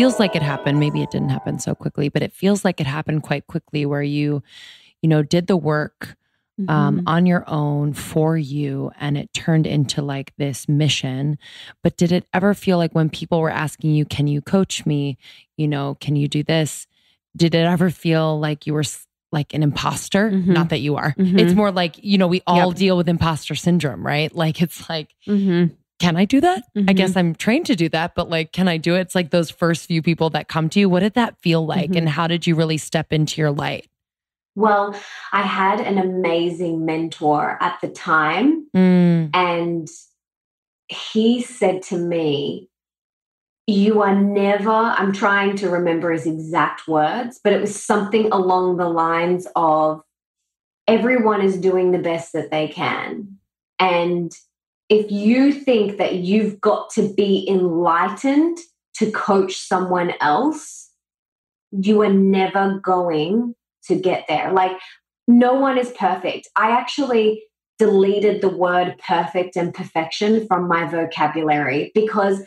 feels like it happened. Maybe it didn't happen so quickly, but it feels like it happened quite quickly where you, you know, did the work um, Mhm. on your own for you and it turned into like this mission. But did it ever feel like when people were asking you, can you coach me? You know, can you do this? Did it ever feel like you were like an imposter? Mhm. Not that you are. Mhm. It's more like, you know, we all Yep. deal with imposter syndrome, right? Like, it's like, Mhm. Can I do that? I Mhm. guess I'm trained to do that, but like, can I do it? It's like those first few people that come to you. What did that feel like? Mhm. And how did you really step into your light? Well, I had an amazing mentor at the time, Mm, and he said to me, You are never, I'm trying to remember his exact words, but it was something along the lines of everyone is doing the best that they can. And if you think that you've got to be enlightened to coach someone else, you are never going to get there. Like, no one is perfect. I actually deleted the word perfect and perfection from my vocabulary because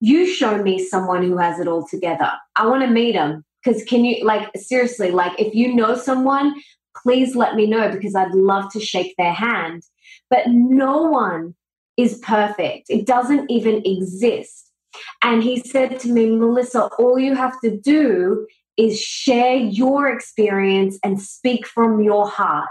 you show me someone who has it all together. I want to meet them because can you, like, seriously, like, if you know someone, please let me know because I'd love to shake their hand. But no one is perfect, it doesn't even exist. And he said to me, Melissa, all you have to do is share your experience and speak from your heart.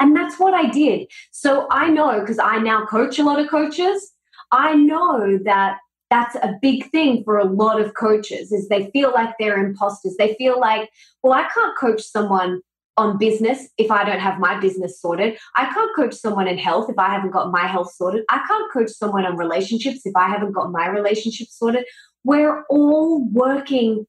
And that's what I did. So I know because I now coach a lot of coaches, I know that that's a big thing for a lot of coaches is they feel like they're imposters. They feel like, well, I can't coach someone on business if I don't have my business sorted. I can't coach someone in health if I haven't got my health sorted. I can't coach someone on relationships if I haven't got my relationships sorted. We're all working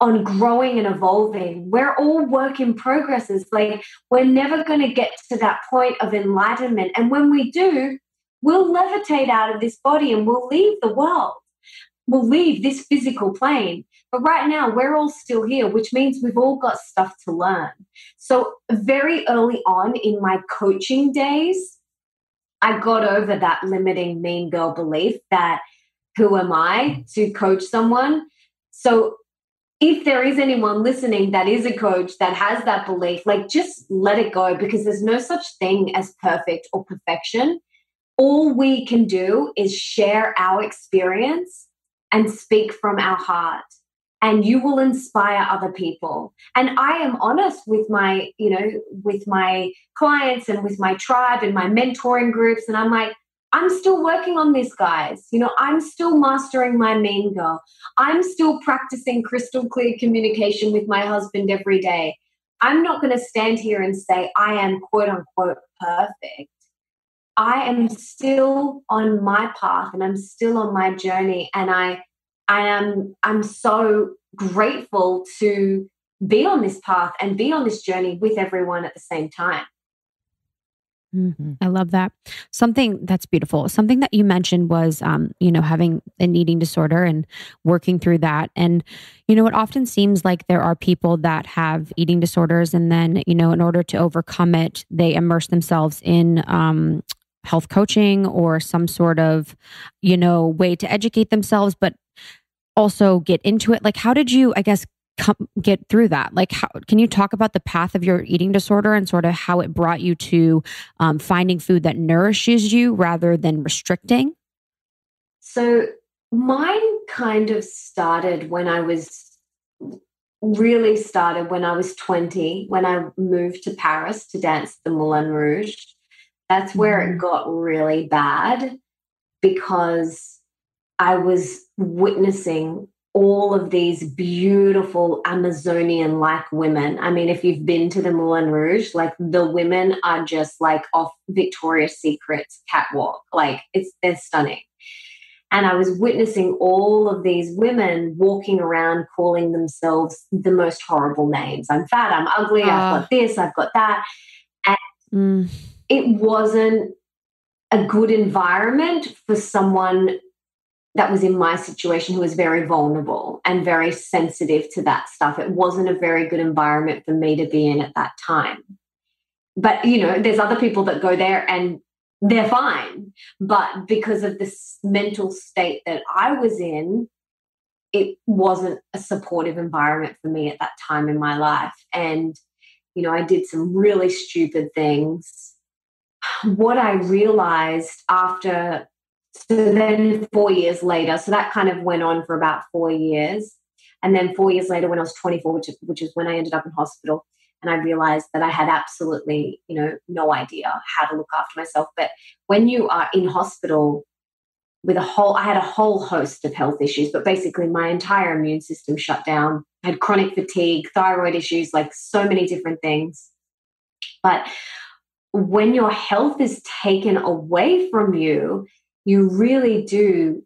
on growing and evolving. We're all work in progresses. Like we're never going to get to that point of enlightenment. And when we do, we'll levitate out of this body and we'll leave the world. We'll leave this physical plane. But right now, we're all still here, which means we've all got stuff to learn. So, very early on in my coaching days, I got over that limiting mean girl belief that who am I to coach someone? So, if there is anyone listening that is a coach that has that belief, like just let it go because there's no such thing as perfect or perfection. All we can do is share our experience and speak from our heart and you will inspire other people. And i am honest with my you know with my clients and with my tribe and my mentoring groups and i'm like i'm still working on this guys. You know i'm still mastering my mean girl. I'm still practicing crystal clear communication with my husband every day. I'm not going to stand here and say i am quote unquote perfect. I am still on my path and i'm still on my journey and i I am I'm so grateful to be on this path and be on this journey with everyone at the same time. Mhm. I love that. Something that's beautiful. Something that you mentioned was, um, you know, having an eating disorder and working through that. And, you know, it often seems like there are people that have eating disorders, and then, you know, in order to overcome it, they immerse themselves in um, health coaching or some sort of, you know, way to educate themselves, but also get into it. Like, how did you, I guess, come get through that like how can you talk about the path of your eating disorder and sort of how it brought you to um, finding food that nourishes you rather than restricting So mine kind of started when I was really started when I was 20 when I moved to Paris to dance the Moulin Rouge. That's where Mhm. it got really bad because I was witnessing all of these beautiful Amazonian like women. I mean, if you've been to the Moulin Rouge, like the women are just like off Victoria's Secret's catwalk. Like it's they're stunning. And I was witnessing all of these women walking around calling themselves the most horrible names. I'm fat, I'm ugly, I've Ah. got this, I've got that. Mm, It wasn't a good environment for someone that was in my situation who was very vulnerable and very sensitive to that stuff. It wasn't a very good environment for me to be in at that time. But, you know, there's other people that go there and they're fine. But because of this mental state that I was in, it wasn't a supportive environment for me at that time in my life. And, you know, I did some really stupid things. What I realized after, so then four years later, so that kind of went on for about four years. And then four years later, when I was 24, which, which is when I ended up in hospital, and I realized that I had absolutely, you know, no idea how to look after myself. But when you are in hospital, with a whole i had a whole host of health issues but basically my entire immune system shut down I had chronic fatigue thyroid issues like so many different things but when your health is taken away from you you really do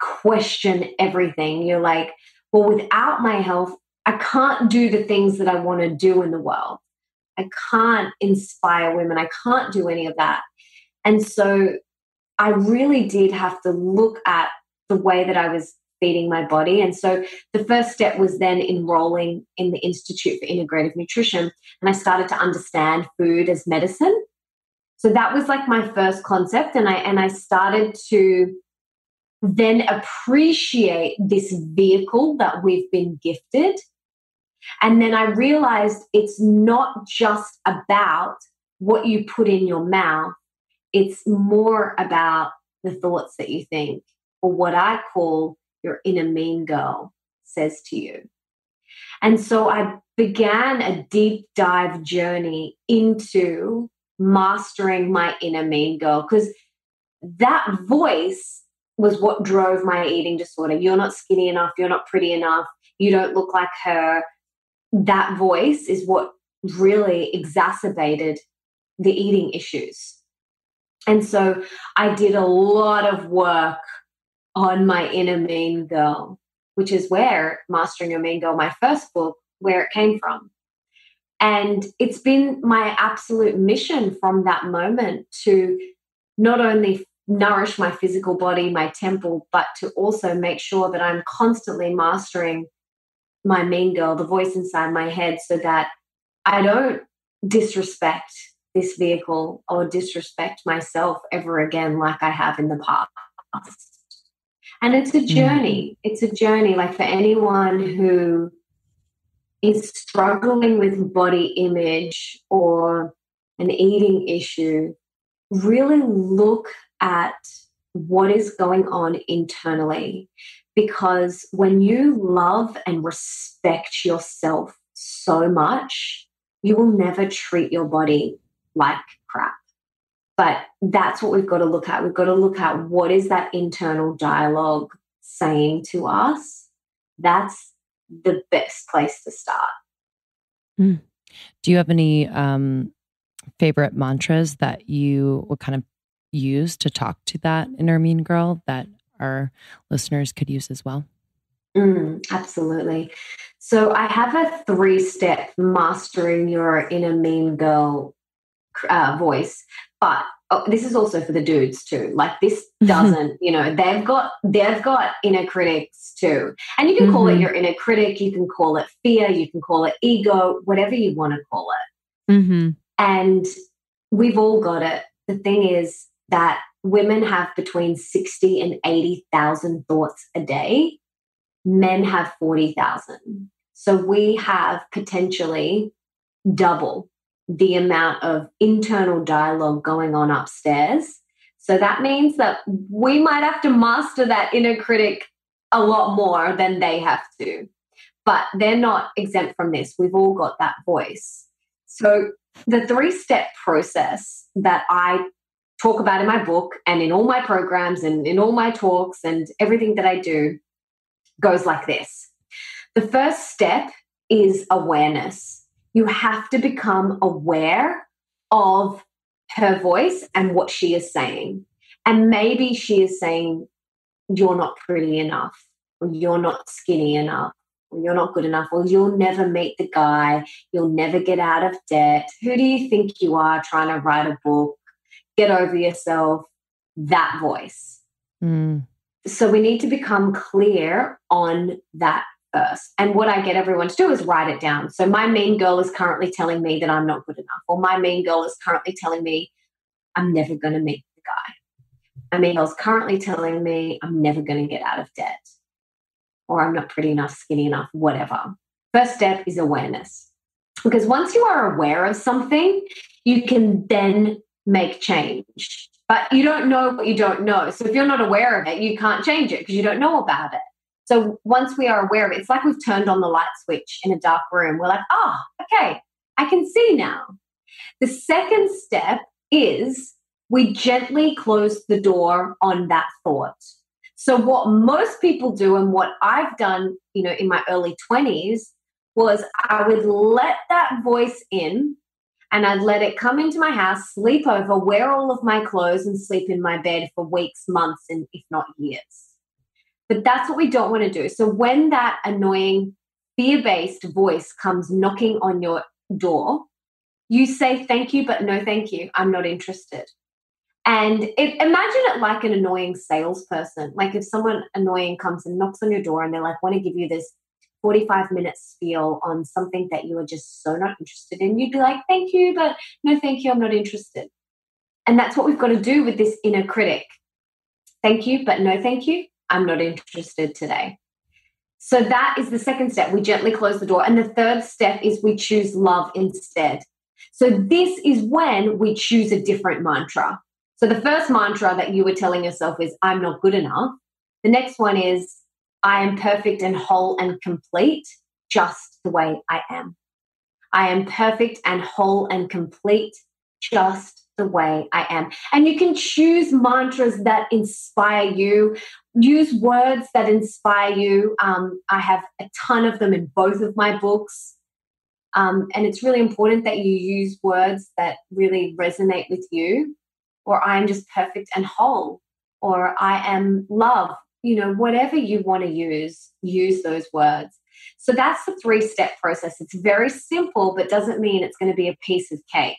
question everything you're like well without my health i can't do the things that i want to do in the world i can't inspire women i can't do any of that and so I really did have to look at the way that I was feeding my body. And so the first step was then enrolling in the Institute for Integrative Nutrition. And I started to understand food as medicine. So that was like my first concept. And I and I started to then appreciate this vehicle that we've been gifted. And then I realized it's not just about what you put in your mouth, it's more about the thoughts that you think, or what I call your inner mean girl says to you. And so I began a deep dive journey into mastering my inner mean girl because that voice was what drove my eating disorder. You're not skinny enough, you're not pretty enough, you don't look like her. That voice is what really exacerbated the eating issues. And so I did a lot of work on my inner mean girl, which is where Mastering Your Mean Girl, my first book, where it came from. And it's been my absolute mission from that moment to not only nourish my physical body, my temple, but to also make sure that I'm constantly mastering my mean girl, the voice inside my head, so that I don't disrespect this vehicle or disrespect myself ever again like I have in the past. And it's a mm. journey. Mm. It's a journey. Like for anyone who is struggling with body image or an eating issue, really look at what is going on internally. Because when you love and respect yourself so much, you will never treat your body like crap. But that's what we've got to look at. We've got to look at what is that internal dialogue saying to us. That's the best place to start. Mm. Do you have any um, favorite mantras that you would kind of use to talk to that inner mean girl that our listeners could use as well? Mm, absolutely. So I have a three step mastering your inner mean girl uh, voice, but oh, this is also for the dudes too. Like this doesn't, you know, they've got they've got inner critics too, and you can mm-hmm. call it mm-hmm. your inner critic, you can call it fear, you can call it ego, whatever you want to call it. Mm-hmm. And we've all got it. The thing is that women have between sixty and eighty thousand thoughts a day. Men have forty thousand. So we have potentially double the amount of internal dialogue going on upstairs. So that means that we might have to master that inner critic a lot more than they have to. But they're not exempt from this. We've all got that voice. So the three step process that I talk about in my book and in all my programs and in all my talks and everything that I do goes like this. The first step is awareness you have to become aware of her voice and what she is saying. And maybe she is saying, You're not pretty enough, or you're not skinny enough, or you're not good enough, or you'll never meet the guy, you'll never get out of debt. Who do you think you are trying to write a book? Get over yourself. That voice. Mm. So we need to become clear on that first. And what I get everyone to do is write it down. So my mean girl is currently telling me that I'm not good enough, or my mean girl is currently telling me I'm never going to meet the guy. My mean is currently telling me I'm never going to get out of debt. or I'm not pretty enough, skinny enough, whatever. First step is awareness. Because once you are aware of something, you can then make change. But you don't know what you don't know. So if you're not aware of it, you can't change it because you don't know about it. So once we are aware of it, it's like we've turned on the light switch in a dark room. We're like, oh, okay, I can see now. The second step is we gently close the door on that thought. So what most people do and what I've done, you know, in my early 20s was I would let that voice in and I'd let it come into my house, sleep over, wear all of my clothes and sleep in my bed for weeks, months and if not years. But that's what we don't want to do. So when that annoying fear-based voice comes knocking on your door, you say thank you but no thank you. I'm not interested. And imagine it like an annoying salesperson. Like if someone annoying comes and knocks on your door and they're like, want to give you this 45 minute spiel on something that you are just so not interested in, you'd be like, thank you, but no, thank you, I'm not interested. And that's what we've got to do with this inner critic. Thank you, but no, thank you, I'm not interested today. So that is the second step. We gently close the door. And the third step is we choose love instead. So this is when we choose a different mantra. So the first mantra that you were telling yourself is, I'm not good enough. The next one is, I am perfect and whole and complete just the way I am. I am perfect and whole and complete just the way I am. And you can choose mantras that inspire you, use words that inspire you. Um, I have a ton of them in both of my books. Um, and it's really important that you use words that really resonate with you or I am just perfect and whole, or I am love. You know, whatever you want to use, use those words. So that's the three step process. It's very simple, but doesn't mean it's going to be a piece of cake.